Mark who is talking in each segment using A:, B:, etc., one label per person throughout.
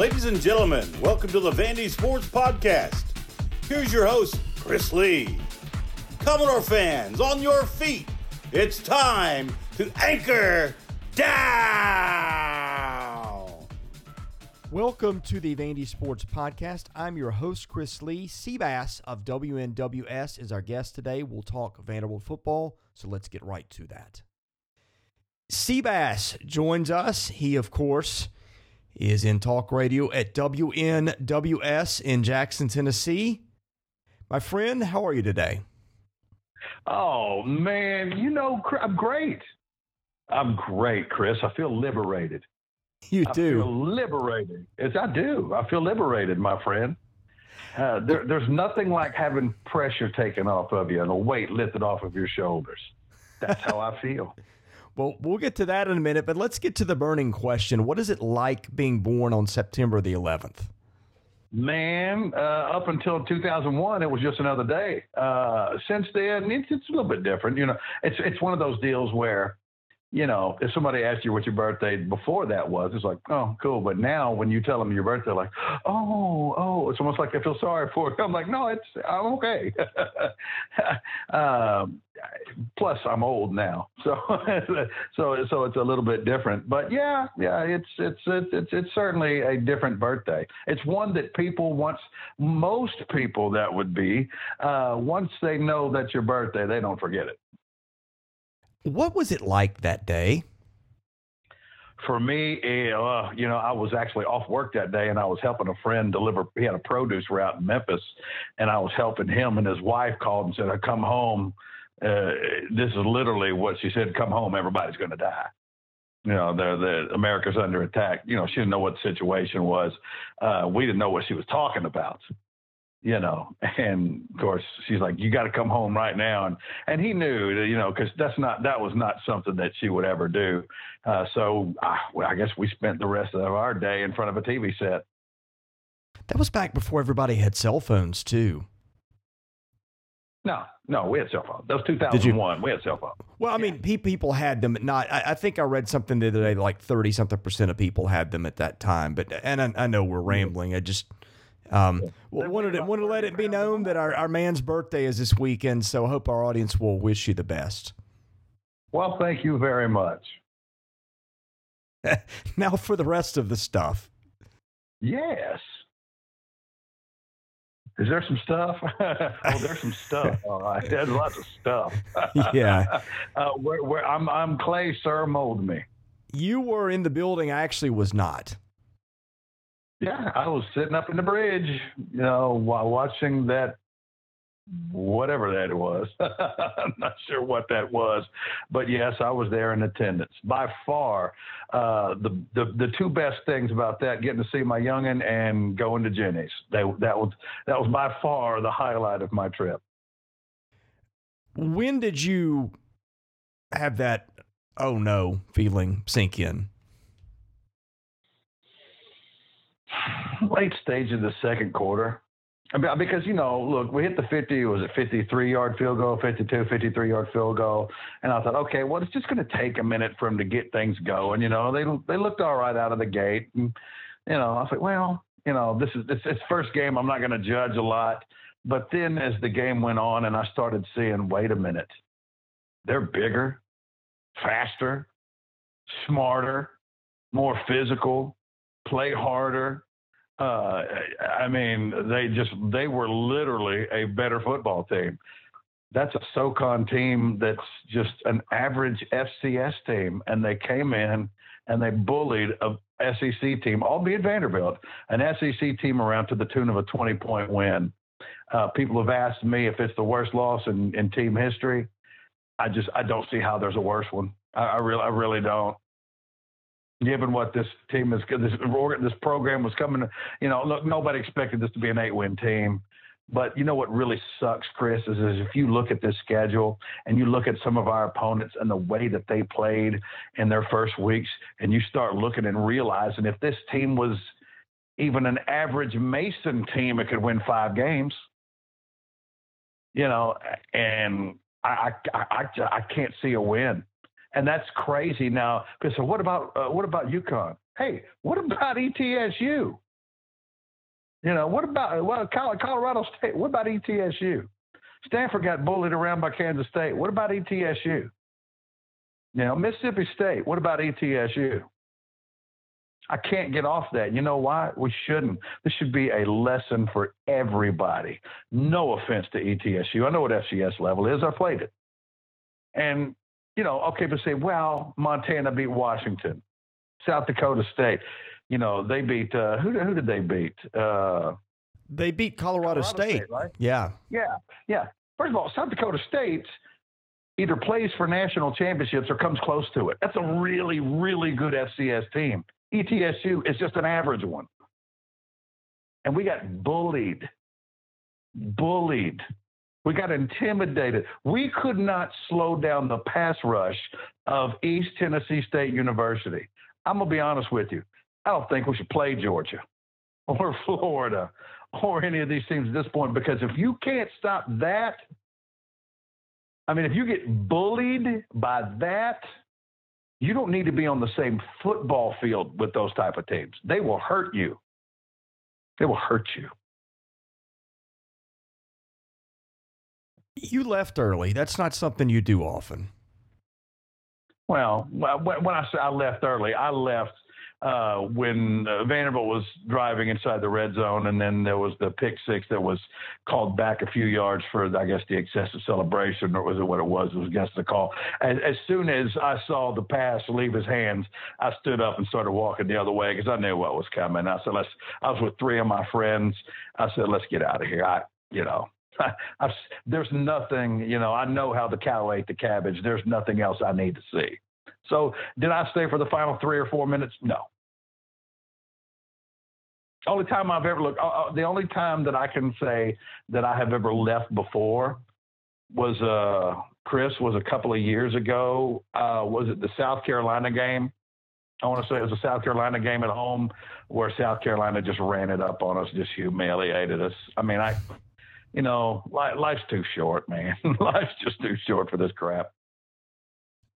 A: Ladies and gentlemen, welcome to the Vandy Sports Podcast. Here's your host, Chris Lee. Commodore fans, on your feet. It's time to anchor down.
B: Welcome to the Vandy Sports Podcast. I'm your host, Chris Lee. Seabass of WNWS is our guest today. We'll talk Vanderbilt football, so let's get right to that. Seabass joins us. He, of course, is in talk radio at WNWS in Jackson, Tennessee. My friend, how are you today?
C: Oh, man. You know, I'm great. I'm great, Chris. I feel liberated.
B: You do.
C: I feel liberated. Yes, I do. I feel liberated, my friend. Uh, there, there's nothing like having pressure taken off of you and a weight lifted off of your shoulders. That's how I feel.
B: Well, we'll get to that in a minute, but let's get to the burning question. What is it like being born on September the 11th?
C: Man, uh, up until 2001, it was just another day. Uh, since then, it's, it's a little bit different. You know, it's it's one of those deals where you know, if somebody asked you what your birthday before that was, it's like, oh, cool. But now when you tell them your birthday, like, oh, oh, it's almost like I feel sorry for it. I'm like, no, it's, I'm okay. um, plus, I'm old now, so so so it's a little bit different. But yeah, yeah, it's it's it's it's certainly a different birthday. It's one that people once, most people that would be, uh, once they know that's your birthday, they don't forget it.
B: What was it like that day?
C: For me, uh, you know, I was actually off work that day and I was helping a friend deliver. He had a produce route in Memphis and I was helping him and his wife called and said, I come home. Uh, this is literally what she said, come home. Everybody's going to die you know, the the America's under attack. You know, she didn't know what the situation was. Uh, we didn't know what she was talking about you know and of course she's like you got to come home right now and and he knew that, you know because that's not that was not something that she would ever do uh, so I, well, I guess we spent the rest of our day in front of a tv set
B: that was back before everybody had cell phones too
C: no, no, we had cell phones. That was 2001. We had cell phones.
B: Well, I mean, people had them. Not, I, I, think I read something the other day, like 30 something percent of people had them at that time. But, and I, I know we're rambling. I just, um, well, wanted to, wanted to let it be known that our, our man's birthday is this weekend, so I hope our audience will wish you the best.
C: Well, thank you very much.
B: now for the rest of the stuff.
C: Yes. Is there some stuff? oh, there's some stuff. All right, there's lots of stuff.
B: yeah.
C: Uh, where, where, I'm, I'm Clay, sir. Mold me.
B: You were in the building. I actually was not.
C: Yeah, I was sitting up in the bridge, you know, while watching that whatever that was. I'm not sure what that was, but yes, I was there in attendance. By far, uh, the, the the two best things about that, getting to see my youngin and going to Jenny's. They, that was that was by far the highlight of my trip.
B: When did you have that oh no feeling sink in?
C: Late stage of the second quarter. Because you know, look, we hit the 50. Was it 53 yard field goal, 52, 53 yard field goal? And I thought, okay, well, it's just going to take a minute for them to get things going. You know, they they looked all right out of the gate. And, you know, I was like, well, you know, this is it's, it's first game. I'm not going to judge a lot. But then as the game went on, and I started seeing, wait a minute, they're bigger, faster, smarter, more physical, play harder uh, I mean, they just they were literally a better football team. That's a SoCon team that's just an average FCS team, and they came in and they bullied a SEC team, albeit Vanderbilt, an SEC team around to the tune of a 20 point win. Uh, people have asked me if it's the worst loss in, in team history. I just I don't see how there's a worse one. I, I really I really don't given what this team is, this this program was coming. You know, look, nobody expected this to be an eight-win team. But you know what really sucks, Chris, is, is if you look at this schedule and you look at some of our opponents and the way that they played in their first weeks, and you start looking and realizing if this team was even an average Mason team, it could win five games. You know, and I I I, I can't see a win and that's crazy now. Because so what about uh, what about UConn? Hey, what about ETSU? You know, what about well, Colorado State? What about ETSU? Stanford got bullied around by Kansas State. What about ETSU? Know, Mississippi State. What about ETSU? I can't get off that. You know why? We shouldn't. This should be a lesson for everybody. No offense to ETSU. I know what FCS level is. I played it. And, you know, okay, but say, well, Montana beat Washington, South Dakota State. You know, they beat, uh, who, who did they beat? Uh,
B: they beat Colorado, Colorado State. State, right? Yeah.
C: Yeah. Yeah. First of all, South Dakota State either plays for national championships or comes close to it. That's a really, really good FCS team. ETSU is just an average one. And we got bullied, bullied. We got intimidated. We could not slow down the pass rush of East Tennessee State University. I'm going to be honest with you. I don't think we should play Georgia or Florida or any of these teams at this point because if you can't stop that, I mean, if you get bullied by that, you don't need to be on the same football field with those type of teams. They will hurt you. They will hurt you.
B: You left early. That's not something you do often.
C: Well, when I say I left early, I left uh, when uh, Vanderbilt was driving inside the red zone, and then there was the pick six that was called back a few yards for, I guess, the excessive celebration, or was it what it was? It was against the call. As, as soon as I saw the pass leave his hands, I stood up and started walking the other way because I knew what was coming. I said, "Let's." I was with three of my friends. I said, "Let's get out of here." I, you know, I, there's nothing, you know, I know how the cow ate the cabbage. There's nothing else I need to see. So did I stay for the final three or four minutes? No. Only time I've ever looked. Uh, uh, the only time that I can say that I have ever left before was uh Chris was a couple of years ago. Uh, was it the South Carolina game? I want to say it was a South Carolina game at home where South Carolina just ran it up on us, just humiliated us. I mean, I, you know, life's too short, man. life's just too short for this crap.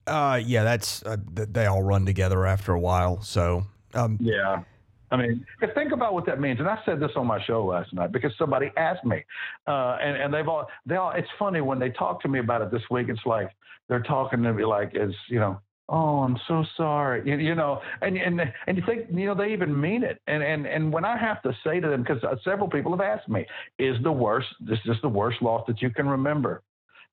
B: Uh, yeah, that's uh, they all run together after a while. So, um,
C: yeah. I mean, think about what that means. And I said this on my show last night because somebody asked me, uh, and and they've all they all. It's funny when they talk to me about it this week. It's like they're talking to me like as you know. Oh, I'm so sorry. You, you know, and and and you think you know they even mean it. And and and when I have to say to them, because uh, several people have asked me, is the worst this is the worst loss that you can remember?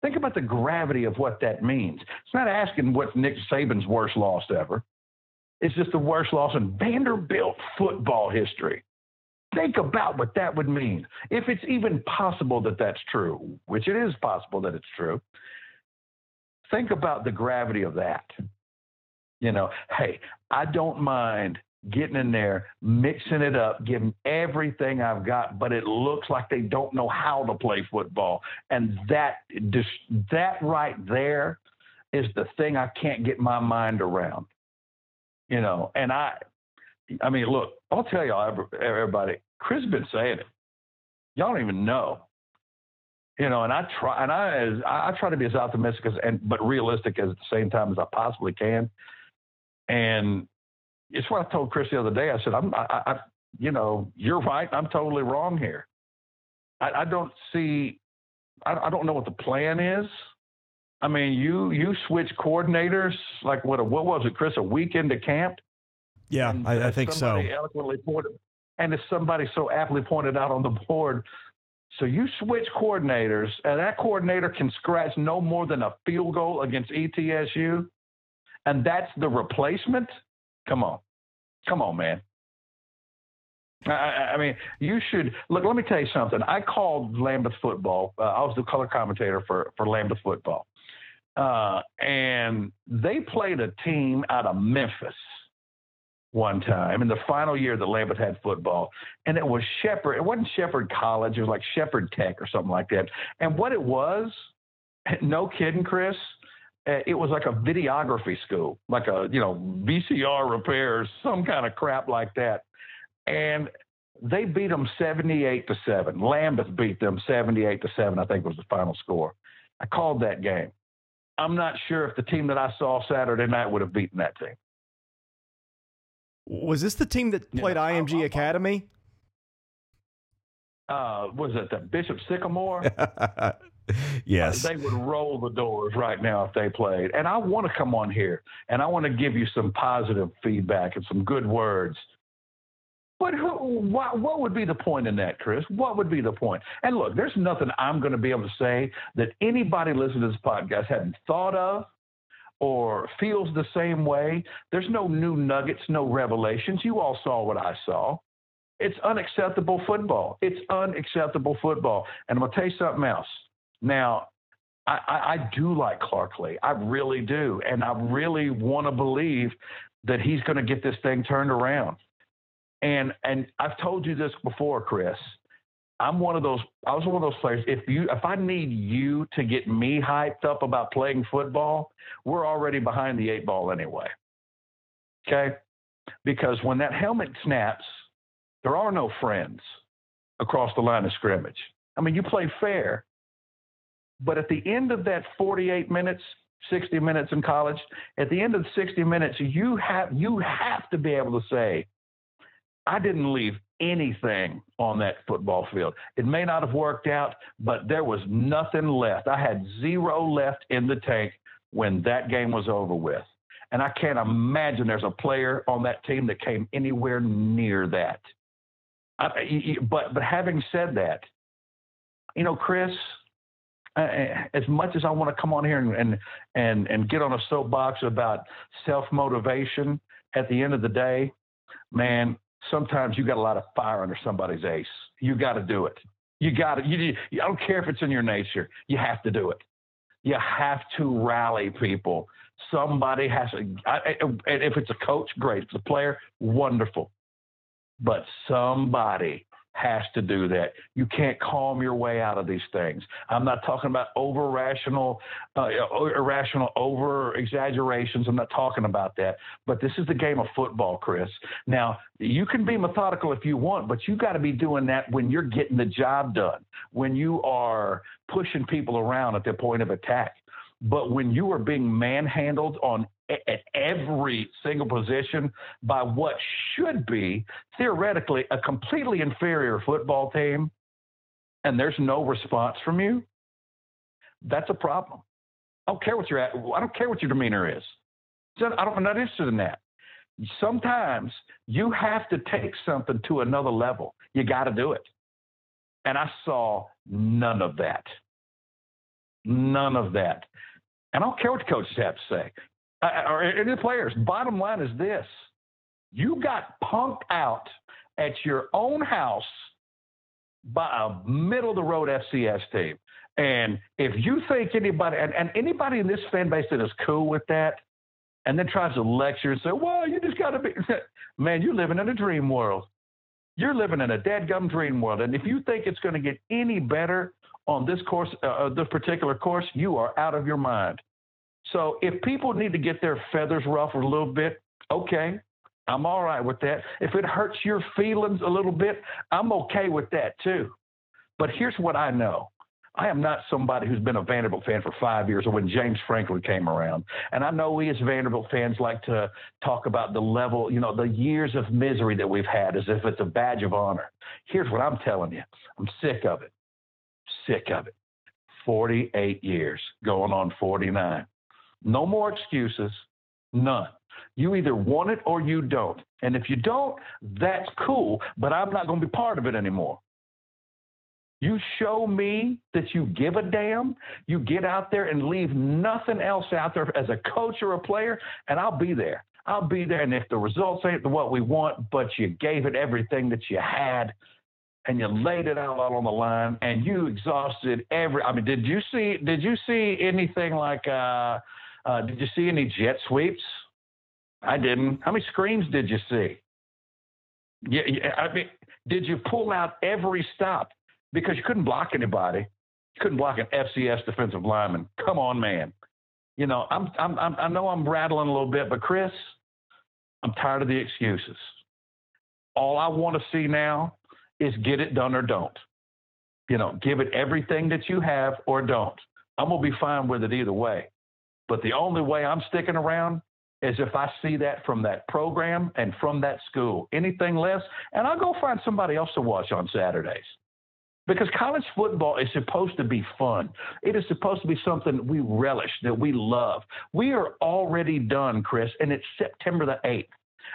C: Think about the gravity of what that means. It's not asking what's Nick Saban's worst loss ever. It's just the worst loss in Vanderbilt football history. Think about what that would mean. If it's even possible that that's true, which it is possible that it's true, think about the gravity of that. You know, hey, I don't mind getting in there, mixing it up, giving everything I've got, but it looks like they don't know how to play football. And that that right there is the thing I can't get my mind around. You know, and I I mean, look, I'll tell y'all everybody, Chris been saying it. Y'all don't even know. You know, and I try and I I try to be as optimistic as and but realistic as at the same time as I possibly can. And it's what I told Chris the other day. I said, I'm, I, I you know, you're right. I'm totally wrong here. I, I don't see, I, I, don't know what the plan is. I mean, you you switch coordinators like what? What was it, Chris? A week into camp?
B: Yeah, I, I, think so.
C: Eloquently pointed, and as somebody so aptly pointed out on the board, so you switch coordinators, and that coordinator can scratch no more than a field goal against ETSU, and that's the replacement. Come on. Come on, man. I, I, mean, you should look. Let me tell you something. I called Lambuth football. Uh, I was the color commentator for for Lambuth football, uh, and they played a team out of Memphis one time in the final year that Lambuth had football, and it was Shepherd. It wasn't Shepherd College. It was like Shepherd Tech or something like that. And what it was, no kidding, Chris it was like a videography school, like a you know VCR repairs, some kind of crap like that, and they beat them seventy-eight to seven. Lambuth beat them seventy-eight to seven. I think was the final score. I called that game. I'm not sure if the team that I saw Saturday night would have beaten that team.
B: Was this the team that played yeah, IMG I, I, Academy?
C: uh, was it the Bishop Sycamore?
B: yes.
C: They would roll the doors right now if they played. And I want to come on here and I want to give you some positive feedback and some good words. But who, what, what would be the point in that, Chris? What would be the point? And look, there's nothing I'm going to be able to say that anybody listening to this podcast hadn't thought of or feels the same way. There's no new nuggets, no revelations. You all saw what I saw. It's unacceptable football. It's unacceptable football. And I'm going to tell you something else. Now, I, I, I do like Clark Lea. I really do. And I really want to believe that he's going to get this thing turned around. And and I've told you this before, Chris. I'm one of those. I was one of those players. If you, if I need you to get me hyped up about playing football, we're already behind the eight ball anyway. Okay, because when that helmet snaps, there are no friends across the line of scrimmage. I mean, you play fair, but at the end of that 48 minutes, 60 minutes in college, at the end of the 60 minutes, you have you have to be able to say, I didn't leave anything on that football field. It may not have worked out, but there was nothing left. I had zero left in the tank when that game was over with. And I can't imagine there's a player on that team that came anywhere near that. I, but but having said that, you know, Chris, as much as I want to come on here and, and and and get on a soapbox about self motivation, at the end of the day, man, sometimes you got a lot of fire under somebody's ace. You got to do it. You got to. You, I don't care if it's in your nature. You have to do it. You have to rally people. Somebody has to. And if it's a coach, great. If it's a player, wonderful. But somebody has to do that. You can't calm your way out of these things. I'm not talking about over rational, uh, irrational over exaggerations. I'm not talking about that. But this is the game of football, Chris. Now, you can be methodical if you want, but you got to be doing that when you're getting the job done, when you are pushing people around at the point of attack. But when you are being manhandled on at every single position by what should be theoretically a completely inferior football team, and there's no response from you, that's a problem. I don't care what you're at. I don't care what your demeanor is. I don't, I'm not interested in that. Sometimes you have to take something to another level. You got to do it. And I saw none of that. None of that. And I don't care what the coaches have to say or any of the players. Bottom line is this you got punked out at your own house by a middle of the road FCS team. And if you think anybody, and, and anybody in this fan base that is cool with that, and then tries to lecture and say, well, you just got to be, man, you're living in a dream world. You're living in a dead gum dream world. And if you think it's going to get any better on this course, uh, uh, this particular course, you are out of your mind. So if people need to get their feathers ruffled a little bit, okay, I'm all right with that. If it hurts your feelings a little bit, I'm okay with that too. But here's what I know. I am not somebody who's been a Vanderbilt fan for five years or when James Franklin came around. And I know we as Vanderbilt fans like to talk about the level, you know, the years of misery that we've had as if it's a badge of honor. Here's what I'm telling you I'm sick of it. Sick of it. 48 years, going on 49. No more excuses. None. You either want it or you don't. And if you don't, that's cool, but I'm not going to be part of it anymore. You show me that you give a damn, you get out there and leave nothing else out there as a coach or a player, and I'll be there. I'll be there. And if the results ain't what we want, but you gave it everything that you had, and you laid it out on the line, and you exhausted every. I mean, did you see? Did you see anything like? Uh, uh, did you see any jet sweeps? I didn't. How many screens did you see? Yeah, yeah, I mean, did you pull out every stop because you couldn't block anybody? You couldn't block an FCS defensive lineman. Come on, man. You know, I'm, I'm, I'm, I know I'm rattling a little bit, but Chris, I'm tired of the excuses. All I want to see now is get it done or don't. You know, give it everything that you have or don't. I'm gonna be fine with it either way. But the only way I'm sticking around is if I see that from that program and from that school. Anything less, and I'll go find somebody else to watch on Saturdays. Because college football is supposed to be fun. It is supposed to be something we relish, that we love. We are already done, Chris, and it's September the 8th,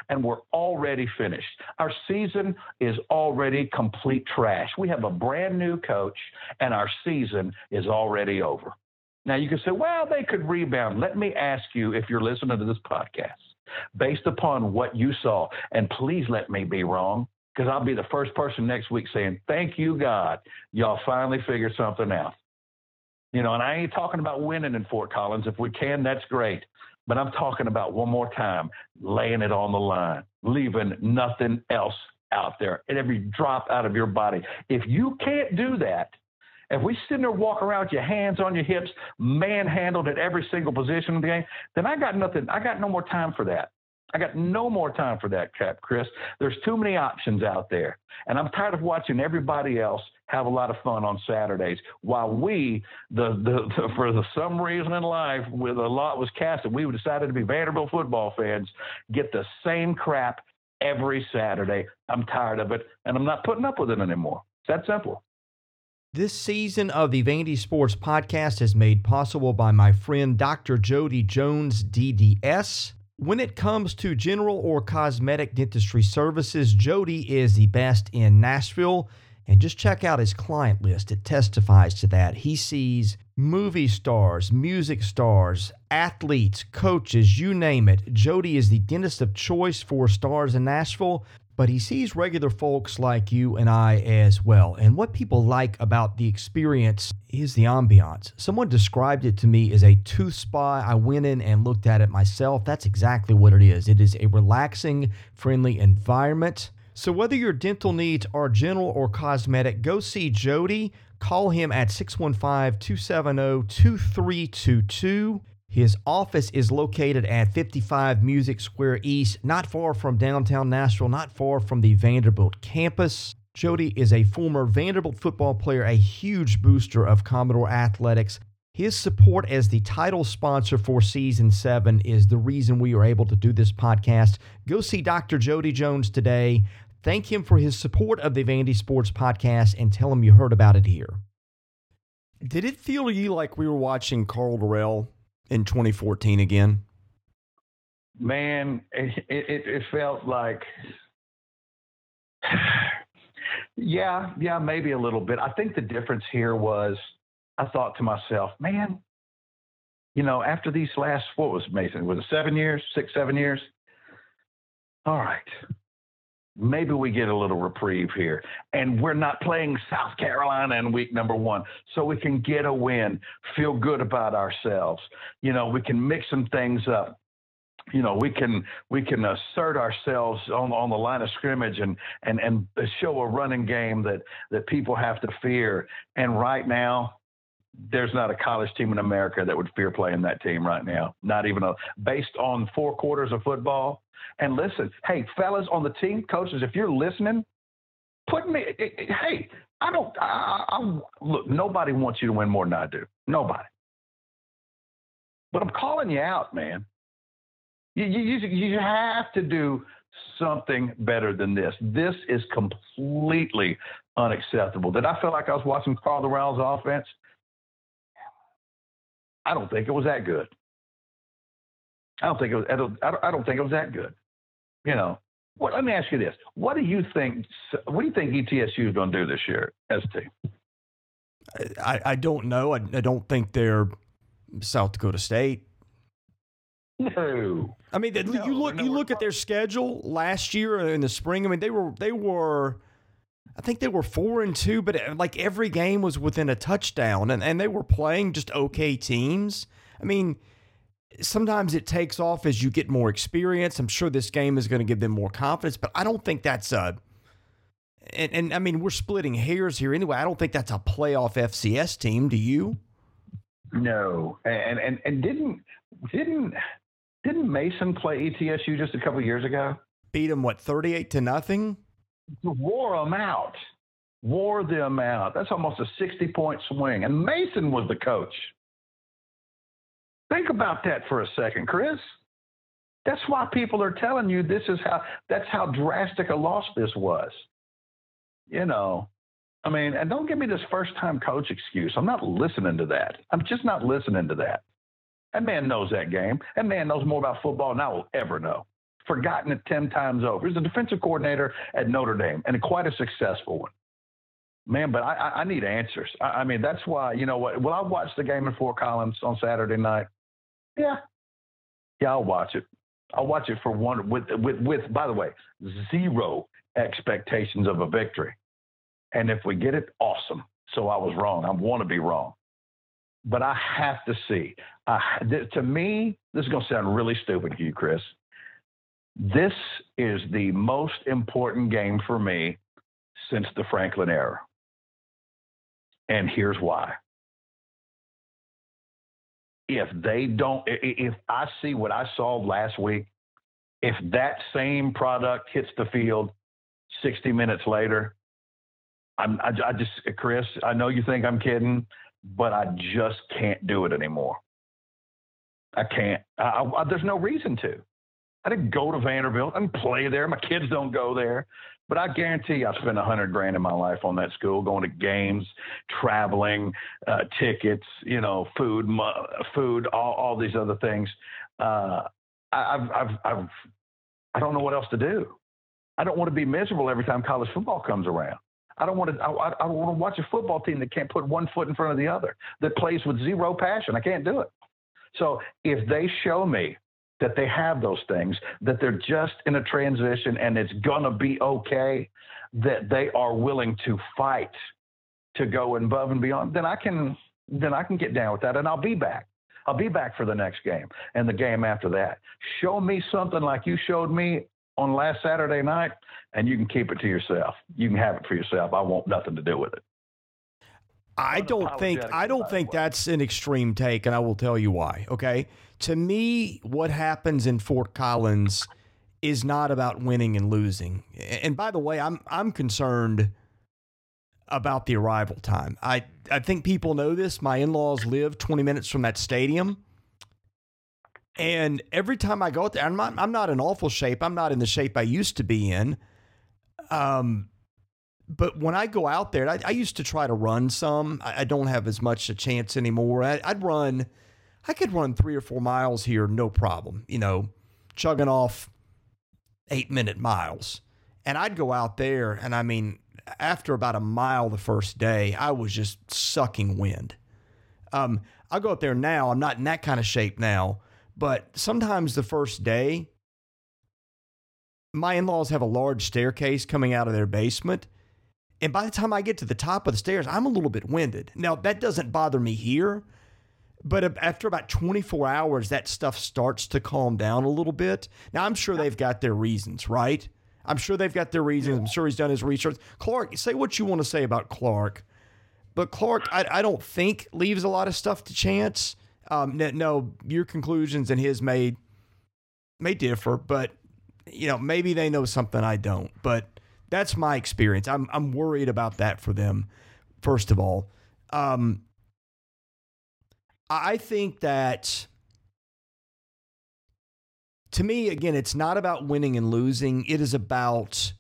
C: and we're already finished. Our season is already complete trash. We have a brand new coach, and our season is already over. Now, you can say, well, they could rebound. Let me ask you if you're listening to this podcast, based upon what you saw, and please let me be wrong because I'll be the first person next week saying, Thank you, God, y'all finally figured something out. You know, and I ain't talking about winning in Fort Collins. If we can, that's great. But I'm talking about one more time, laying it on the line, leaving nothing else out there, and every drop out of your body. If you can't do that, if we sit there walk around with your hands on your hips, manhandled at every single position of the game, then I got nothing. I got no more time for that. I got no more time for that crap, Chris. There's too many options out there. And I'm tired of watching everybody else have a lot of fun on Saturdays while we, the, the, the for the, some reason in life, with a lot was casted, we decided to be Vanderbilt football fans, get the same crap every Saturday. I'm tired of it, and I'm not putting up with it anymore. It's that simple.
B: This season of the Vandy Sports Podcast is made possible by my friend Dr. Jody Jones, DDS. When it comes to general or cosmetic dentistry services, Jody is the best in Nashville. And just check out his client list, it testifies to that. He sees movie stars, music stars, athletes, coaches, you name it. Jody is the dentist of choice for stars in Nashville but he sees regular folks like you and I as well. And what people like about the experience is the ambiance. Someone described it to me as a tooth spa. I went in and looked at it myself. That's exactly what it is. It is a relaxing, friendly environment. So, whether your dental needs are general or cosmetic, go see Jody. Call him at 615 270 2322. His office is located at 55 Music Square East, not far from downtown Nashville, not far from the Vanderbilt campus. Jody is a former Vanderbilt football player, a huge booster of Commodore athletics. His support as the title sponsor for season seven is the reason we are able to do this podcast. Go see Dr. Jody Jones today. Thank him for his support of the Vandy Sports Podcast and tell him you heard about it here. Did it feel to you like we were watching Karl Dorrell in 2014 again?
C: Man, it, it, it felt like, yeah, yeah, maybe a little bit. I think the difference here was I thought to myself, man, you know, after these last, what was Mason? Was it seven years, six, seven years? All right, maybe we get a little reprieve here. And we're not playing South Carolina in week number one. So we can get a win, feel good about ourselves. You know, we can mix some things up. You know, we can we can assert ourselves on on the line of scrimmage and and and show a running game that that people have to fear. And right now, there's not a college team in America that would fear playing that team right now. Not even a based on four quarters of football and listen, hey, fellas on the team, coaches, if you're listening, put me. Eh, eh, eh, hey, I don't. I, I, look, nobody wants you to win more than I do. Nobody. But I'm calling you out, man. You, you, you have to do something better than this. This is completely unacceptable. Did I feel like I was watching Karl Dorrell's offense? I don't think it was that good. I don't think it was. I don't, I don't think it was that good. You know. Well, let me ask you this: What do you think? What do you think ETSU is going to do this year ST?
B: I, I don't know. I, I don't think they're South Dakota State.
C: No.
B: I mean, no, you look you look at their schedule last year in the spring. I mean, they were they were I think they were four and two, but uh, like every game was within a touchdown, and, and they were playing just okay teams. I mean, sometimes it takes off as you get more experience. I'm sure this game is going to give them more confidence, but I don't think that's a. And, and I mean, we're splitting hairs here anyway. I don't think that's a playoff FCS team. Do you?
C: No, and and and didn't didn't didn't Mason play ETSU just a couple years ago?
B: Beat them what thirty eight to nothing.
C: Wore them out. Wore them out. That's almost a sixty point swing, and Mason was the coach. Think about that for a second, Chris. That's why people are telling you this is how that's how drastic a loss this was. You know, I mean, and don't give me this first time coach excuse. I'm not listening to that. I'm just not listening to that. That man knows that game. That man knows more about football than I will ever know. Forgotten it 10 times over. He's a defensive coordinator at Notre Dame and quite a successful one. Man, but I, I need answers. I, I mean, that's why, you know what? Will I watch the game in Fort Collins on Saturday night? Yeah. Yeah, I'll watch it. I'll watch it for one with with with by the way, zero expectations of a victory. And if we get it, awesome. So I was wrong. I want to be wrong. But I have to see. I, th- to me, this is going to sound really stupid to you, Chris. This is the most important game for me since the Franklin era. And here's why. If they don't, if I see what I saw last week, if that same product hits the field 60 minutes later, I'm, I, I just, Chris, I know you think I'm kidding, but I just can't do it anymore. I can't. I, I, there's no reason to. I didn't go to Vanderbilt and play there. My kids don't go there. But I guarantee I spent a hundred grand in my life on that school, going to games, traveling, uh, tickets, you know, food, food, all, all these other things. Uh, I've, I've, I've, I don't know what else to do. I don't want to be miserable every time college football comes around. I don't want to. I, I want to watch a football team that can't put one foot in front of the other, that plays with zero passion. I can't do it. So if they show me that they have those things, that they're just in a transition and it's gonna be okay, that they are willing to fight to go above and beyond, then I can then I can get down with that and I'll be back. I'll be back for the next game and the game after that. Show me something like you showed me on last Saturday night, and you can keep it to yourself. You can have it for yourself. I want nothing to do with it.
B: I don't think I don't think that's an extreme take, and I will tell you why. Okay, to me, what happens in Fort Collins is not about winning and losing. And by the way, I'm I'm concerned about the arrival time. I I think people know this. My in-laws live 20 minutes from that stadium. And every time I go out there, I'm not, I'm not in awful shape. I'm not in the shape I used to be in. Um, but when I go out there, I, I used to try to run some. I, I, don't have as much a chance anymore. I, I'd run, I could run three or four miles here, no problem. You know, chugging off eight minute miles. And I'd go out there, and I mean, after about a mile the first day, I was just sucking wind. Um, I go out there now. I'm not in that kind of shape now, but sometimes the first day, my in laws have a large staircase coming out of their basement. And by the time I get to the top of the stairs, I'm a little bit winded. Now, that doesn't bother me here, but after about 24 hours, that stuff starts to calm down a little bit. Now, I'm sure they've got their reasons, right? I'm sure they've got their reasons. I'm sure he's done his research. Clark, say what you want to say about Clark, but Clark, I, I don't think leaves a lot of stuff to chance. Um, no, no, your conclusions and his may may differ, but you know maybe they know something I don't. But that's my experience. I'm I'm worried about that for them. First of all, um, I think that to me, again, it's not about winning and losing. It is about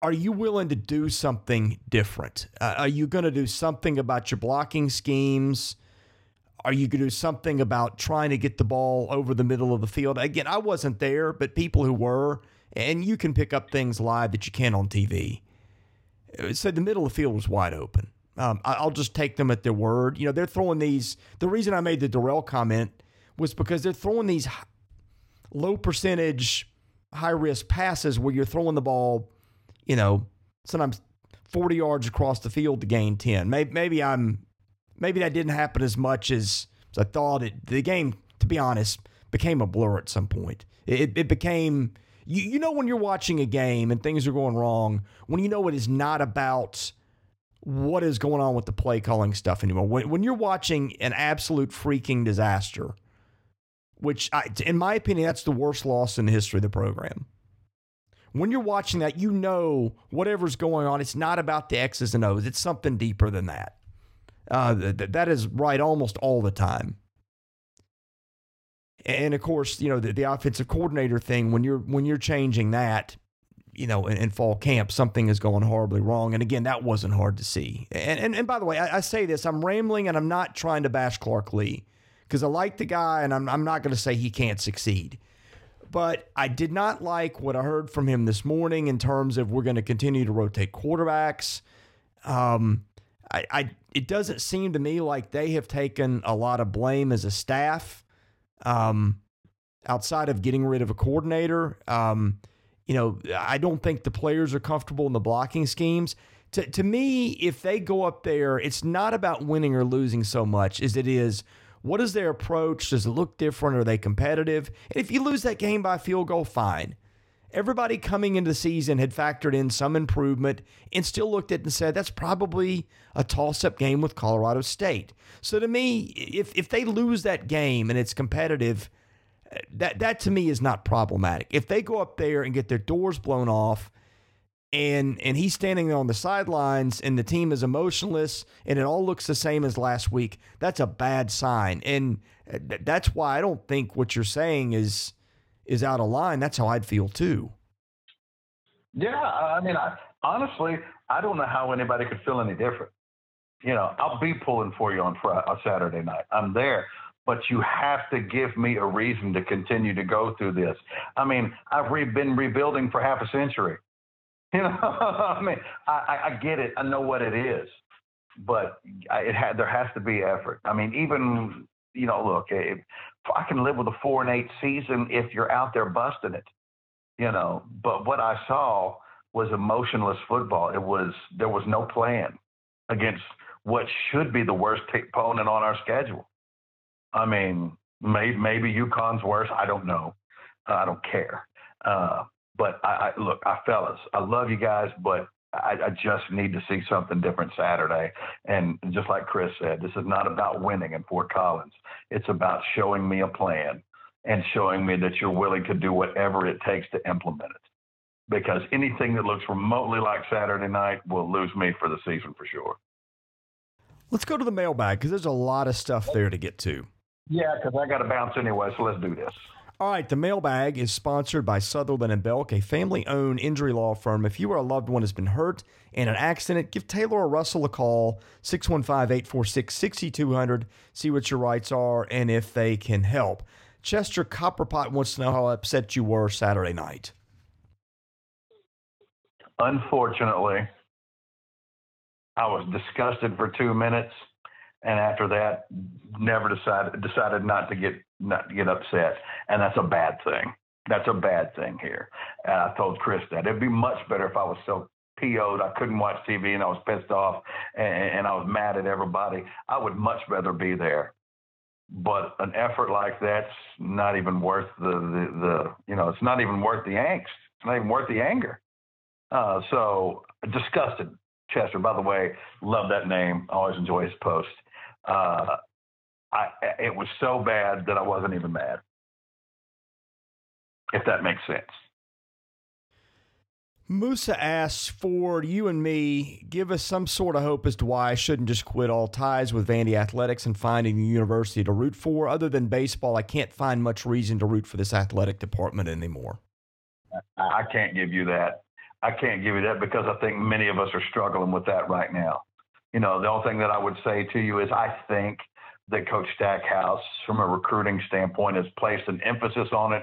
B: are you willing to do something different? Uh, are you going to do something about your blocking schemes? Are you going to do something about trying to get the ball over the middle of the field? Again, I wasn't there, but people who were, and you can pick up things live that you can't on TV. So the middle of the field was wide open. Um, I'll just take them at their word. You know, they're throwing these. The reason I made the Dorrell comment was because they're throwing these low percentage, high risk passes where you're throwing the ball, you know, sometimes 40 yards across the field to gain 10. Maybe, maybe I'm maybe that didn't happen as much as, as I thought. It the game, to be honest, became a blur at some point. It, it became you, you know when you're watching a game and things are going wrong when you know it is not about what is going on with the play calling stuff anymore. When, when you're watching an absolute freaking disaster, which I, in my opinion, that's the worst loss in the history of the program. When you're watching that, you know whatever's going on, it's not about the X's and O's. It's something deeper than that. Uh, th- that is right almost all the time. And of course, you know the, the offensive coordinator thing. When you're when you're changing that, you know, in, in, fall camp, something is going horribly wrong. And again, that wasn't hard to see. And and, and by the way, I, I say this, I'm rambling and I'm not trying to bash Clark Lea because I like the guy and I'm, I'm not going to say he can't succeed. But I did not like what I heard from him this morning in terms of we're going to continue to rotate quarterbacks. Um, I, I it doesn't seem to me like they have taken a lot of blame as a staff. Um, outside of getting rid of a coordinator, um, you know, I don't think the players are comfortable in the blocking schemes. To, to me, if they go up there, it's not about winning or losing so much as it is what is their approach? Does it look different? Are they competitive? And if you lose that game by field goal, fine. Everybody coming into the season had factored in some improvement and still looked at it and said that's probably a toss up game with Colorado State. So to me, if, if they lose that game and it's competitive, that, that to me is not problematic. If they go up there and get their doors blown off and and he's standing there on the sidelines and the team is emotionless and it all looks the same as last week that's a bad sign and uh, that's why i don't think what you're saying is is out of line that's how i'd feel too.
C: Yeah i mean I, honestly i don't know how anybody could feel any different. You know i'll be pulling for you on friday on uh, saturday night. I'm there but you have to give me a reason to continue to go through this. I mean i've re- been rebuilding for half a century. You know, I mean, I, I get it. I know what it is, but it had there has to be effort. I mean, even you know, look, if, I can live with a four and eight season if you're out there busting it. You know, but what I saw was emotionless football. It was there was no plan against what should be the worst opponent on our schedule. I mean, maybe maybe UConn's worse. I don't know. I don't care. Uh, but I, I look, I fellas, I love you guys, but I, I, just need to see something different Saturday. And just like Chris said, this is not about winning in Fort Collins. It's about showing me a plan and showing me that you're willing to do whatever it takes to implement it. Because anything that looks remotely like Saturday night will lose me for the season for sure.
B: Let's go to the mailbag because there's a lot of stuff there to get to.
C: Yeah, because I got to bounce anyway, so let's do this.
B: All right, the mailbag is sponsored by Sutherland and Belk, a family-owned injury law firm. If you or a loved one has been hurt in an accident, give Taylor or Russell a call, 615-846-6200, see what your rights are and if they can help. Chester Copperpot wants to know how upset you were Saturday night.
C: Unfortunately, I was disgusted for two minutes, and after that, never decided decided not to get not to get upset, and that's a bad thing. That's a bad thing here. And I told Chris that it'd be much better if I was so PO'd I couldn't watch TV and I was pissed off and, and I was mad at everybody. I would much rather be there. But an effort like that's not even worth the, the, the you know, it's not even worth the angst. It's not even worth the anger. Uh, so disgusted. Chester, by the way, love that name. Always enjoy his post. Uh, I, it was so bad that I wasn't even mad. If that makes sense.
B: Musa asks for you and me, give us some sort of hope as to why I shouldn't just quit all ties with Vandy Athletics and finding a university to root for. Other than baseball, I can't find much reason to root for this athletic department anymore.
C: I can't give you that. I can't give you that because I think many of us are struggling with that right now. You know, the only thing that I would say to you is I think that Coach Stackhouse, from a recruiting standpoint, has placed an emphasis on it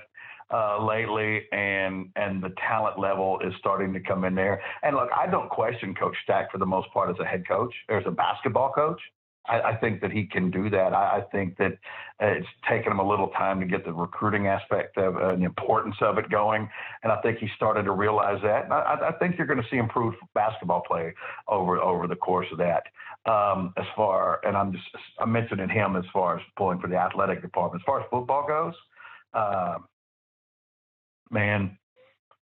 C: uh, lately, and and the talent level is starting to come in there. And look, I don't question Coach Stack for the most part as a head coach or as a basketball coach. I, I think that he can do that. I, I think that uh, it's taken him a little time to get the recruiting aspect of uh, the importance of it going, and I think he started to realize that. I, I think you're going to see improved basketball play over over the course of that. Um, as far, and I'm just I'm mentioning him as far as pulling for the athletic department. As far as football goes, uh, man,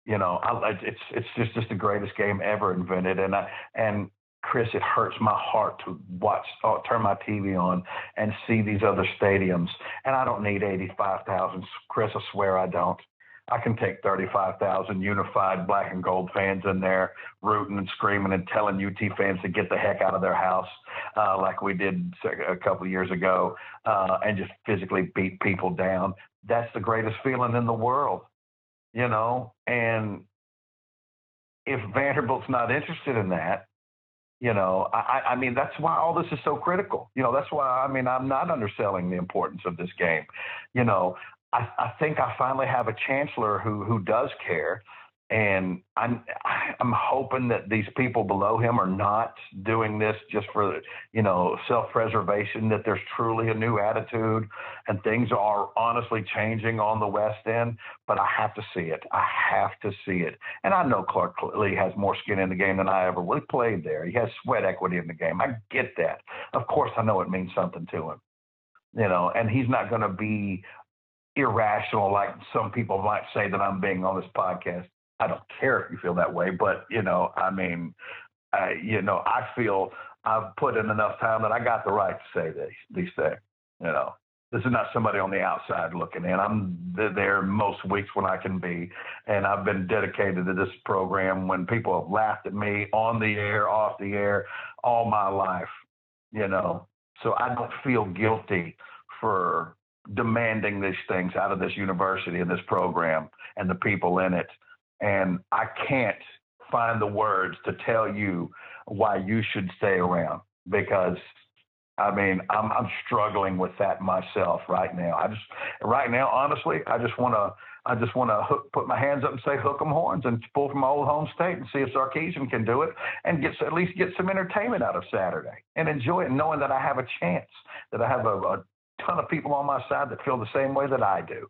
C: you know, I, it's it's just just the greatest game ever invented, and I and Chris, it hurts my heart to watch, uh, turn my TV on and see these other stadiums. And I don't need 85,000. Chris, I swear I don't. I can take 35,000 unified black and gold fans in there rooting and screaming and telling UT fans to get the heck out of their house uh, like we did a couple of years ago uh, and just physically beat people down. That's the greatest feeling in the world, you know? And if Vanderbilt's not interested in that, you know, I, I mean, that's why all this is so critical. You know, that's why, I mean, I'm not underselling the importance of this game. You know, I, I think I finally have a chancellor who, who does care and I'm I'm hoping that these people below him are not doing this just for you know self-preservation. That there's truly a new attitude, and things are honestly changing on the West End. But I have to see it. I have to see it. And I know Clark Lea has more skin in the game than I ever will. He played there. He has sweat equity in the game. I get that. Of course, I know it means something to him. You know, and he's not going to be irrational like some people might say that I'm being on this podcast I don't care if you feel that way, but you know, I mean, uh, you know, I feel I've put in enough time that I got the right to say these these things. You know, this is not somebody on the outside looking in. I'm there most weeks when I can be, and I've been dedicated to this program when people have laughed at me on the air, off the air, all my life. You know, so I don't feel guilty for demanding these things out of this university and this program and the people in it and I can't find the words to tell you why you should stay around because I mean, I'm I'm struggling with that myself right now. I just right now, honestly, I just want to I just want to put my hands up and say hook 'em horns and pull from my old home state and see if Sarkisian can do it and get at least get some entertainment out of Saturday and enjoy it, knowing that I have a chance, that I have a, a ton of people on my side that feel the same way that I do.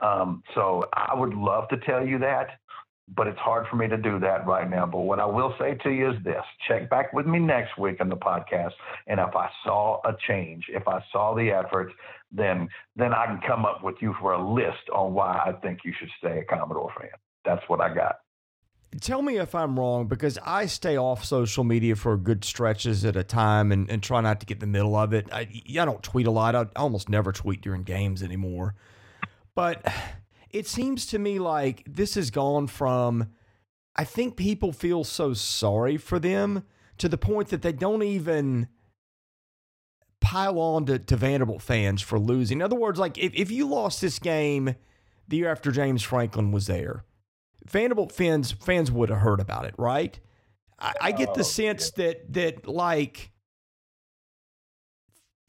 C: Um, so I would love to tell you that but it's hard for me to do that right now. But what I will say to you is this check back with me next week in the podcast. And if I saw a change, if I saw the efforts, then then I can come up with you for a list on why I think you should stay a Commodore fan. That's what I got.
B: Tell me if I'm wrong because I stay off social media for good stretches at a time and, and try not to get in the middle of it. I, I don't tweet a lot. I almost never tweet during games anymore. But it seems to me like this has gone from I think people feel so sorry for them to the point that they don't even pile on to, to Vanderbilt fans for losing. In other words, like if, if you lost this game the year after James Franklin was there, Vanderbilt fans fans would have heard about it, right? I, I get the oh, sense that that like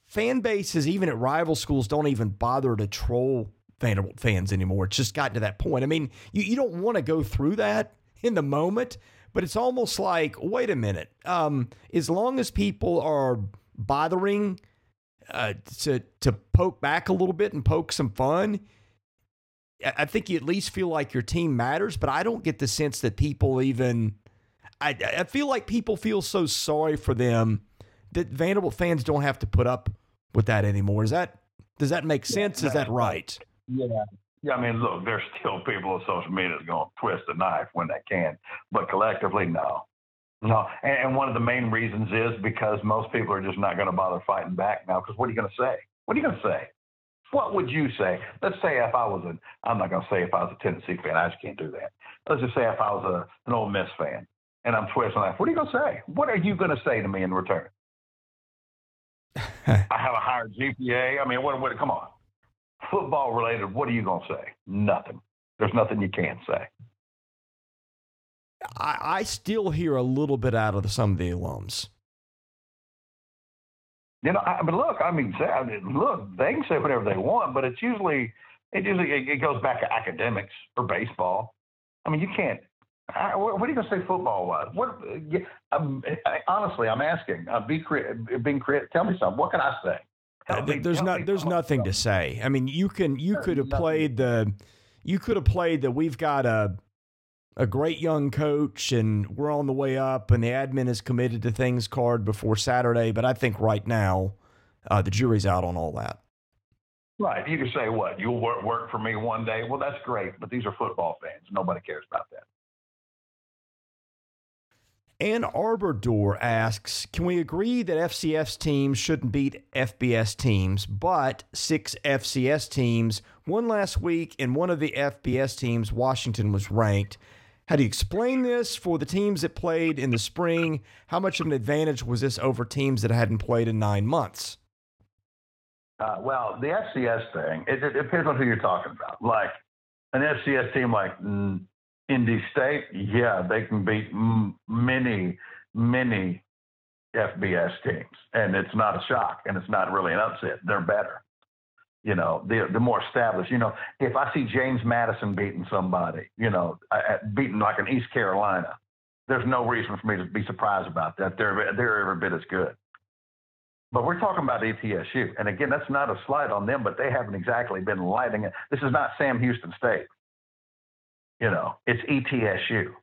B: fan bases, even at rival schools, don't even bother to troll Vanderbilt fans anymore. It's just gotten to that point. I mean, you, you don't want to go through that in the moment, but it's almost like, wait a minute. Um, as long as people are bothering uh, to to poke back a little bit and poke some fun, I think you at least feel like your team matters. But I don't get the sense that people even. I, I feel like people feel so sorry for them that Vanderbilt fans don't have to put up with that anymore. Is that does that make sense? Is that right?
C: Yeah. Yeah, I mean, look, there's still people on social media that's going to twist the knife when they can, but collectively, no. No, and, and one of the main reasons is because most people are just not going to bother fighting back now. Because what are you going to say? What are you going to say? What would you say? Let's say if I was an, I'm not going to say if I was a Tennessee fan. I just can't do that. Let's just say if I was a, an Ole Miss fan and I'm twisting knife. What are you going to say? What are you going to say to me in return? I have a higher GPA. I mean, what? What? Come on football related, what are you going to say? Nothing. There's nothing you can say.
B: I, I still hear a little bit out of the, some of the alums.
C: You know, I mean, look, I mean, say, I mean, look, they can say whatever they want, but it's usually, it usually, it goes back to academics or baseball. I mean, you can't. I, what are you going to say football wise? What? Um, I, honestly, I'm asking. Uh, be being creative. Tell me something. What can I say?
B: There's not there's nothing to say. I mean, you can you could have played the you could have played that we've got a a great young coach and we're on the way up and the admin is committed to things card before Saturday, but I think right now uh, the jury's out on all that.
C: Right. You can say what? You'll work work for me one day. Well, that's great, but these are football fans. Nobody cares about that.
B: Ann Arbor Door asks Can we agree that FCS teams shouldn't beat FBS teams, but six FCS teams won last week, and one of the FBS teams, Washington, was ranked? How do you explain this for the teams that played in the spring? How much of an advantage was this over teams that hadn't played in nine months?
C: Uh, well, the FCS thing, it, it, depends on who you're talking about. Like an FCS team like Indy State, yeah, they can beat m- many, many FBS teams, and it's not a shock, and it's not really an upset. They're better. You know, the the more established. You know, if I see James Madison beating somebody, you know, beating like an East Carolina, there's no reason for me to be surprised about that. They're they're every bit as good. But we're talking about ETSU, and again, that's not a slight on them, but they haven't exactly been lighting it. This is not Sam Houston State. You know, it's ETSU.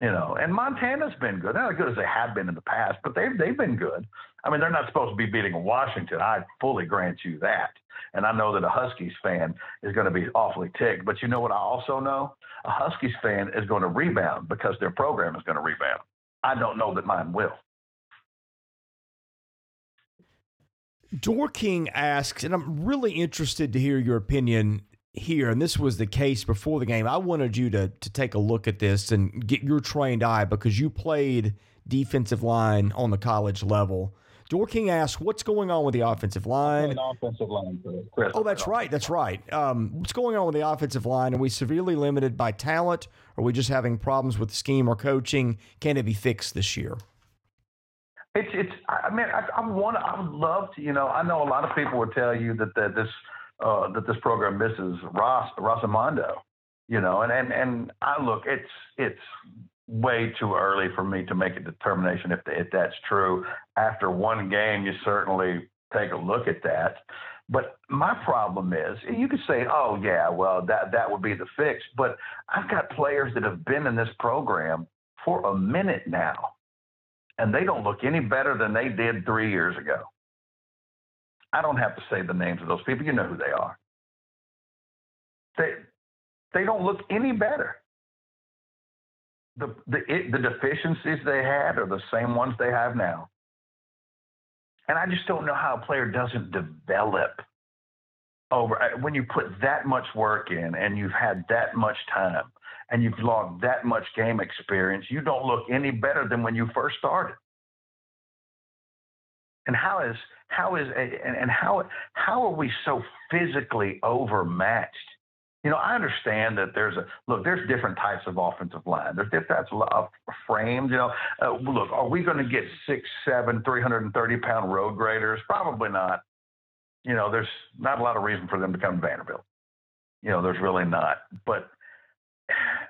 C: You know, and Montana's been good. They're not as good as they have been in the past, but they've they've been good. I mean, they're not supposed to be beating Washington. I fully grant you that. And I know that a Huskies fan is going to be awfully ticked. But you know what I also know? A Huskies fan is going to rebound because their program is going to rebound. I don't know that mine will.
B: Dorking asks, and I'm really interested to hear your opinion here, and this was the case before the game. I wanted you to to take a look at this and get your trained eye because you played defensive line on the college level. Dorking asks, "What's going on with the offensive line?"
C: Offensive line, Chris.
B: Oh, that's right. That's right. Um, what's going on with the offensive line? Are we severely limited by talent? Are we just having problems with the scheme or coaching? Can it be fixed this year?
C: It's it's. I mean, I, I want. I would love to. You know, I know a lot of people would tell you that, that this uh, that this program misses Ross Rossamondo. You know, and and and I look. It's it's way too early for me to make a determination if if that's true. After one game, you certainly take a look at that. But my problem is, you could say, "Oh yeah, well that that would be the fix." But I've got players that have been in this program for a minute now and they don't look any better than they did three years ago. I don't have to say the names of those people. You know who they are. They they don't look any better. The the it, the deficiencies they had are the same ones they have now. And I just don't know how a player doesn't develop over uh, when you put that much work in and you've had that much time and you've logged that much game experience, you don't look any better than when you first started. And how is how is and, and how how are we so physically overmatched? You know, I understand that there's a look. There's different types of offensive line. There's different types of frames. You know, uh, look, are we going to get six, seven, 330 pound road graders? Probably not. You know, there's not a lot of reason for them to come to Vanderbilt. You know, there's really not. But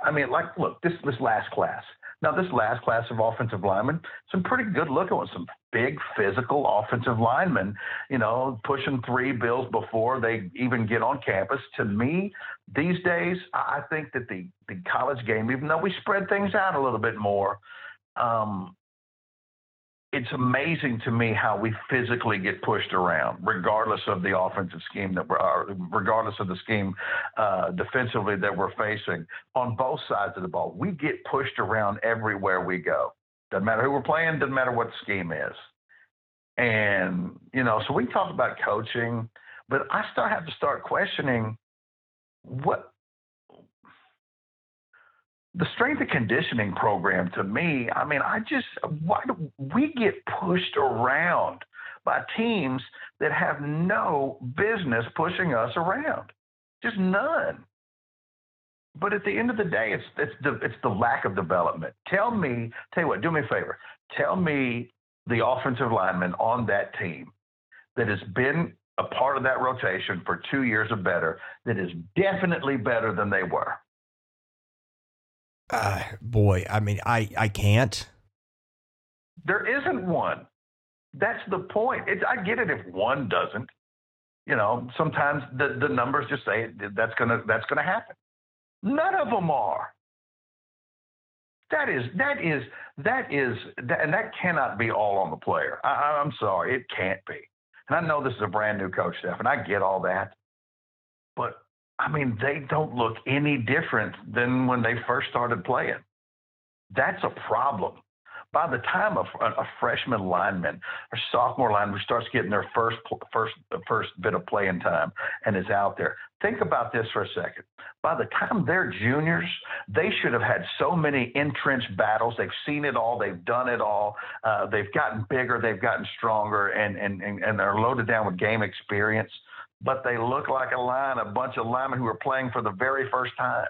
C: I mean, like, look, this this last class. Now, this last class of offensive linemen, some pretty good looking ones, some big physical offensive linemen, you know, pushing three bills before they even get on campus. To me, these days, I think that the, the college game, even though we spread things out a little bit more, um, it's amazing to me how we physically get pushed around, regardless of the offensive scheme that we're, regardless of the scheme uh, defensively that we're facing on both sides of the ball. We get pushed around everywhere we go. Doesn't matter who we're playing. Doesn't matter what the scheme is. And you know, so we talk about coaching, but I start have to start questioning what the strength and conditioning program to me, I mean, I just why do we get pushed around by teams that have no business pushing us around? Just none. But at the end of the day, it's it's the it's the lack of development. Tell me, tell you what, do me a favor. Tell me the offensive lineman on that team that has been a part of that rotation for two years or better that is definitely better than they were.
B: Uh, boy, I mean, I I can't.
C: There isn't one. That's the point. It's, I get it if one doesn't. You know, sometimes the the numbers just say that's gonna that's gonna happen. None of them are. That is that is that is that, and that cannot be all on the player. I, I'm sorry, it can't be. And I know this is a brand new coach, Steph, and I get all that. But I mean, they don't look any different than when they first started playing. That's a problem. By the time a, a freshman lineman or sophomore lineman starts getting their first first first bit of playing time and is out there, think about this for a second. By the time they're juniors, they should have had so many entrenched battles. They've seen it all. They've done it all. Uh, they've gotten bigger. They've gotten stronger, and and and, and they're loaded down with game experience but they look like a line, a bunch of linemen who are playing for the very first time.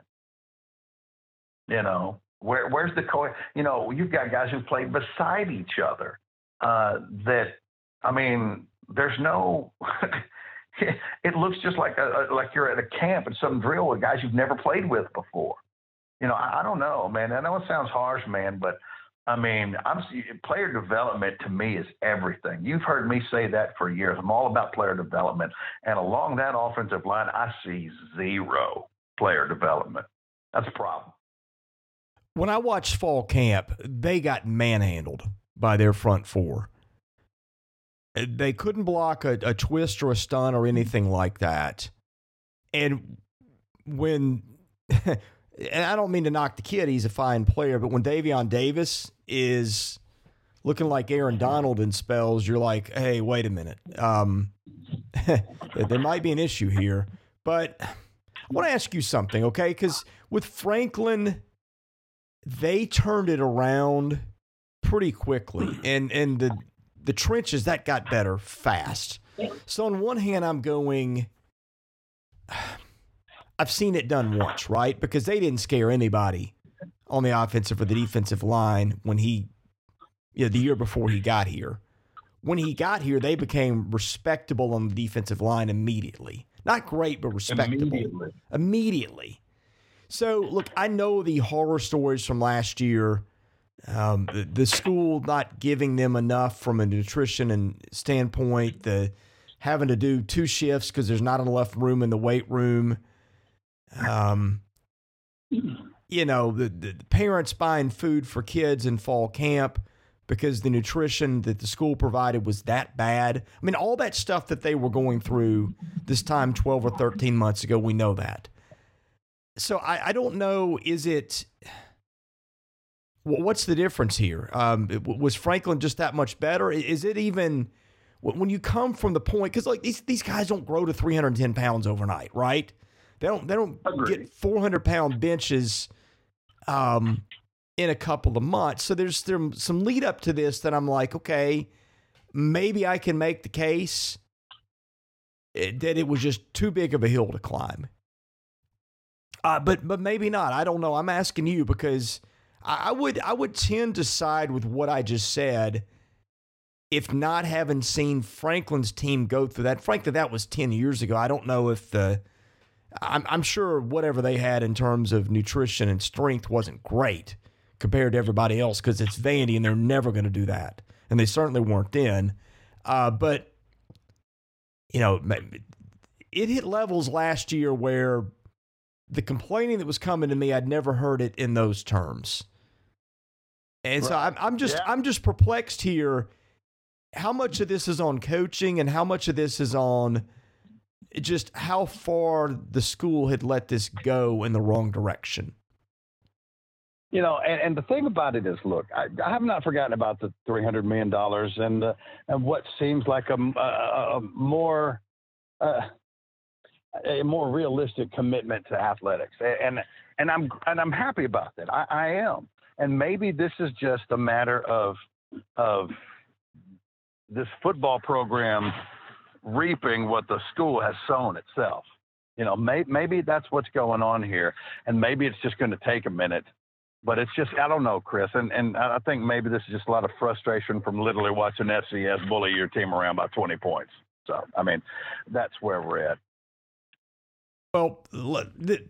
C: You know, where where's the co? You know, you've got guys who play beside each other. Uh, that I mean, there's no. it looks just like a, like you're at a camp and some drill with guys you've never played with before. You know, I, I don't know, man. I know it sounds harsh, man, but I mean, I'm player development to me is everything. You've heard me say that for years. I'm all about player development, and along that offensive line, I see zero player development. That's a problem.
B: When I watched fall camp, they got manhandled by their front four. They couldn't block a, a twist or a stun or anything like that. And when and I don't mean to knock the kid, he's a fine player, but when Daevion Davis is looking like Aaron Donald in spells, you're like, hey, wait a minute. Um, there might be an issue here. But I want to ask you something, okay? Because with Franklin, they turned it around pretty quickly. And and the the trenches that got better fast. So on one hand, I'm going I've seen it done once, right? Because they didn't scare anybody on the offensive or the defensive line when he, you know, the year before he got here. When he got here, they became respectable on the defensive line immediately. Not great, but respectable. Immediately. immediately. So, look, I know the horror stories from last year. Um, the, the, school not giving them enough from a nutrition and standpoint, the having to do two shifts because there's not enough room in the weight room. Um, you know, the, the parents buying food for kids in fall camp because the nutrition that the school provided was that bad. I mean, all that stuff that they were going through this time 12 or 13 months ago, we know that. So I, I don't know, is it. What's the difference here? Um, was Franklin just that much better? Is it even when you come from the point? Because like these these guys don't grow to 310 pounds overnight, right? They don't they don't Agreed. get 400 pound benches um, in a couple of months. So there's some lead up to this that I'm like, okay, maybe I can make the case that it was just too big of a hill to climb. Uh, but but maybe not. I don't know. I'm asking you because I, I would I would tend to side with what I just said. If not having seen Franklin's team go through that, frankly, that was ten years ago. I don't know if the I'm, I'm sure whatever they had in terms of nutrition and strength wasn't great compared to everybody else because it's Vandy and they're never going to do that. And they certainly weren't then. Uh, but, you know, it hit levels last year where the complaining that was coming to me, I'd never heard it in those terms. And right. so I'm, I'm just yeah. I'm just perplexed here. How much of this is on coaching and how much of this is on just how far the school had let this go in the wrong direction.
C: You know, and, and the thing about it is, look, I, I have not forgotten about the three hundred million dollars and uh, and what seems like a, a, a more uh, a more realistic commitment to athletics, and and I'm and I'm happy about that. I, I am, and maybe this is just a matter of of this football program reaping what the school has sown itself. You know, may, maybe that's what's going on here, and maybe it's just going to take a minute. But it's just I don't know, Chris, and and I think maybe this is just a lot of frustration from literally watching FCS bully your team around by 20 points. So I mean, that's where we're at.
B: Well,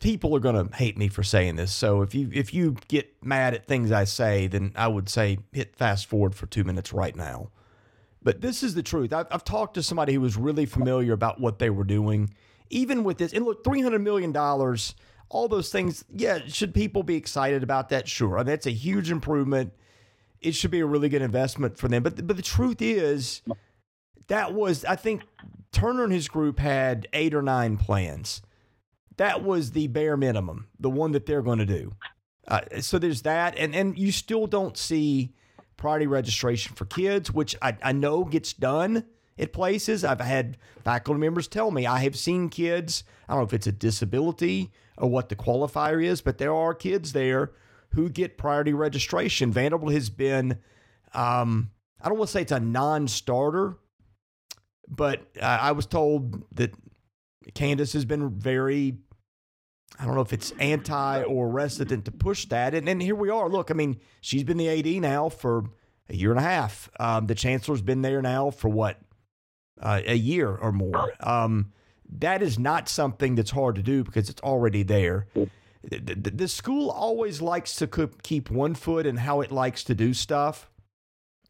B: people are going to hate me for saying this. So if you if you get mad at things I say, then I would say hit fast forward for two minutes right now. But this is the truth. I've, I've talked to somebody who was really familiar about what they were doing. Even with this, and look, $300 million, all those things, yeah, should people be excited about that? Sure. That's a huge improvement. It should be a really good investment for them. But, but the truth is, that was, I think Turner and his group had eight or nine plans. That was the bare minimum, the one that they're going to do. Uh, so there's that. And, and you still don't see priority registration for kids, which I, I know gets done at places. I've had faculty members tell me I have seen kids, I don't know if it's a disability or what the qualifier is, but there are kids there who get priority registration. Vanderbilt has been, um, I don't want to say it's a non starter, but I was told that Candice has been very I don't know if it's anti or resident to push that. And, and here we are. Look, I mean, she's been the AD now for a year and a half. Um, the chancellor's been there now for what, uh, a year or more. Um, that is not something that's hard to do because it's already there. The, the, the school always likes to keep one foot in how it likes to do stuff.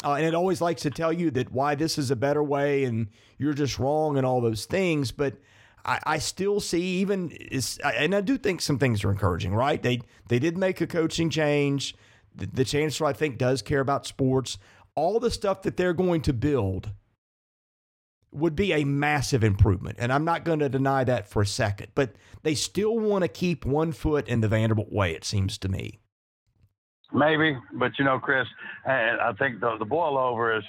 B: Uh, and it always likes to tell you that why this is a better way and you're just wrong and all those things. But I, I still see even is, and I do think some things are encouraging. Right? They they did make a coaching change. The, the chancellor, I think, does care about sports. All the stuff that they're going to build would be a massive improvement. And I'm not going to deny that for a second. But they still want to keep one foot in the Vanderbilt way, it seems to me.
C: Maybe, but you know, Chris, I think the the boil over is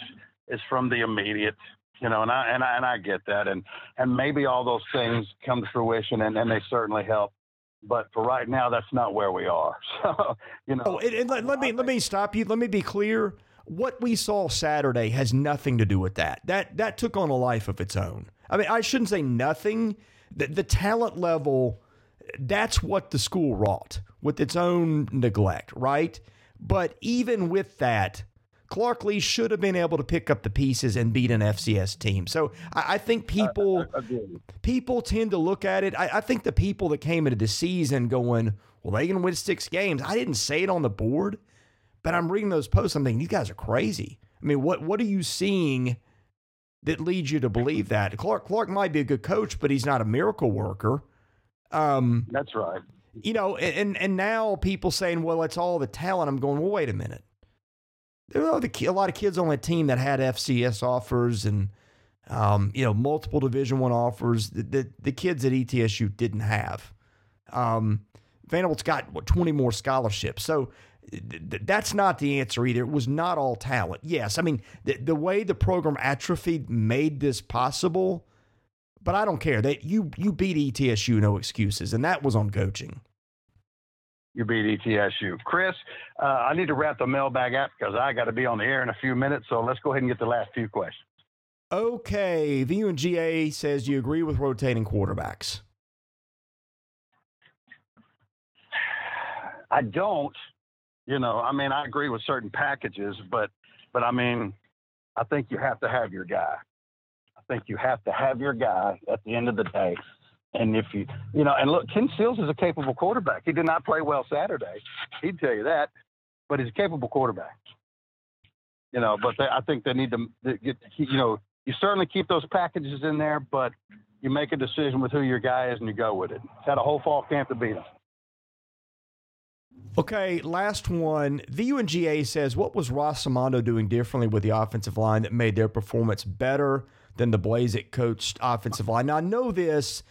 C: is from the immediate, you know, and I and I and I get that, and and maybe all those things come to fruition, and and they certainly help. But for right now, that's not where we are. So, you know. Oh,
B: and, and let, let me let me stop you. Let me be clear. What we saw Saturday has nothing to do with that. That that took on a life of its own. I mean, I shouldn't say nothing. The, the talent level, that's what the school wrought with its own neglect, right? But even with that, Clark Lea should have been able to pick up the pieces and beat an FCS team. So I, I think people uh, people tend to look at it. I, I, think the people that came into the season going, well, they can win six games. I didn't say it on the board, but I'm reading those posts. I'm thinking, you guys are crazy. I mean, what what are you seeing that leads you to believe that? Clark Clark might be a good coach, but he's not a miracle worker.
C: Um, That's right
B: you know, and and now people saying, well, it's all the talent. I'm going, well, wait a minute. There are a lot of kids on that team that had FCS offers and, um, you know, multiple Division One offers that the, the kids at ETSU didn't have. Um, Vanderbilt's got what 20 more scholarships, so th- that's not the answer either. It was not all talent. Yes, I mean the, the way the program atrophied made this possible but I don't care. They you you beat ETSU, no excuses, and that was on coaching.
C: You beat ETSU, Chris. Uh, I need to wrap the mailbag up because I got to be on the air in a few minutes. So let's go ahead and get the last few questions.
B: Okay, The and GA says, "Do you agree with rotating quarterbacks?"
C: I don't. You know, I mean, I agree with certain packages, but but I mean, I think you have to have your guy I think you have to have your guy at the end of the day. And if you, you know, and look, Ken Seals is a capable quarterback. He did not play well Saturday. He'd tell you that, but he's a capable quarterback. You know, but they, I think they need to get, you know, you certainly keep those packages in there, but you make a decision with who your guy is and you go with it. Had a whole fall camp to beat him.
B: Okay, last one. The and GA says, what was Ross Amando doing differently with the offensive line that made their performance better? than the Blazek coached offensive line. Now, I know this.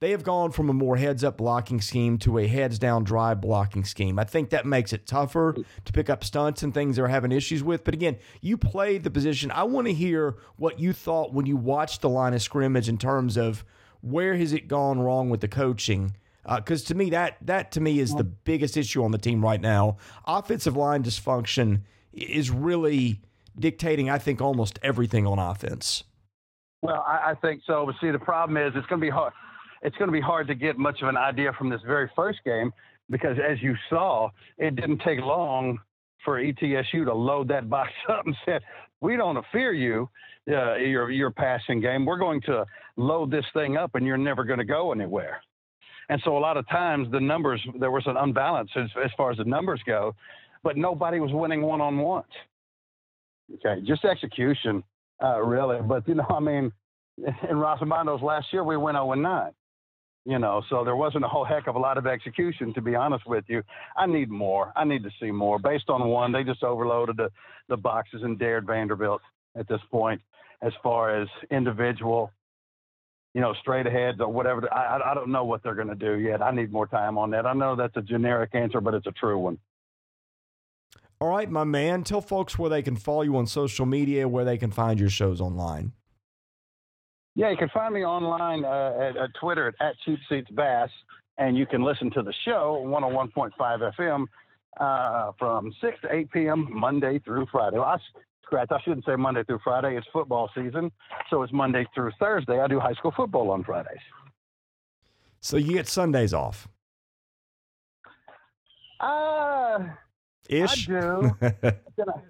B: They have gone from a more heads up blocking scheme to a heads down drive blocking scheme. I think that makes it tougher to pick up stunts and things they're having issues with. But again, you played the position. I want to hear what you thought when you watched the line of scrimmage in terms of where has it gone wrong with the coaching because uh, to me that that to me is the biggest issue on the team right now. Offensive line dysfunction is really dictating, I think, almost everything on offense.
C: Well, I, I think so. But see, the problem is it's going to be hard. It's going to be hard to get much of an idea from this very first game because, as you saw, it didn't take long for ETSU to load that box up and said, "We don't fear you, uh, your your passing game. We're going to load this thing up, and you're never going to go anywhere." And so, a lot of times, the numbers there was an unbalance as, as far as the numbers go, but nobody was winning one on ones. Okay, just execution uh, really. But you know, I mean, in Rossamondo's last year, we went 0 9. You know, so there wasn't a whole heck of a lot of execution, to be honest with you. I need more. I need to see more. Based on one, they just overloaded the, the boxes and dared Vanderbilt at this point as far as individual, you know, straight ahead or whatever. I, I don't know what they're going to do yet. I need more time on that. I know that's a generic answer, but it's a true one.
B: All right, my man, tell folks where they can follow you on social media, where they can find your shows online.
C: Yeah, you can find me online uh, at, at, Twitter at, at Cheap Seats Bass, and you can listen to the show 101.5 FM uh, from 6 to 8 p.m. Monday through Friday. Well, I, scratch, I shouldn't say Monday through Friday. It's football season, so it's Monday through Thursday. I do high school football on Fridays.
B: So you get Sundays off.
C: Uh,
B: Ish.
C: I do. but, then I,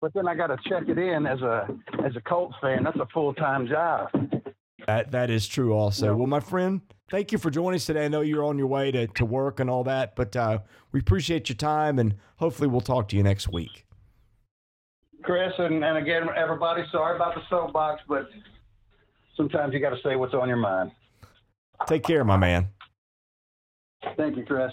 C: but then I got to check it in as a as a Colts fan. That's a full time job.
B: That that is true. Also, well, my friend, thank you for joining us today. I know you're on your way to, to work and all that, but uh, we appreciate your time, and hopefully, we'll talk to you next week.
C: Chris, and, and again, everybody, sorry about the soapbox, but sometimes you got to say what's on your mind.
B: Take care, my man.
C: Thank you, Chris.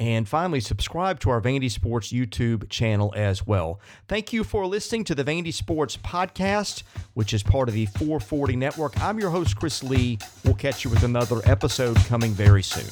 B: And finally, subscribe to our Vandy Sports YouTube channel as well. Thank you for listening to the Vandy Sports Podcast, which is part of the 440 Network. I'm your host, Chris Lee. We'll catch you with another episode coming very soon.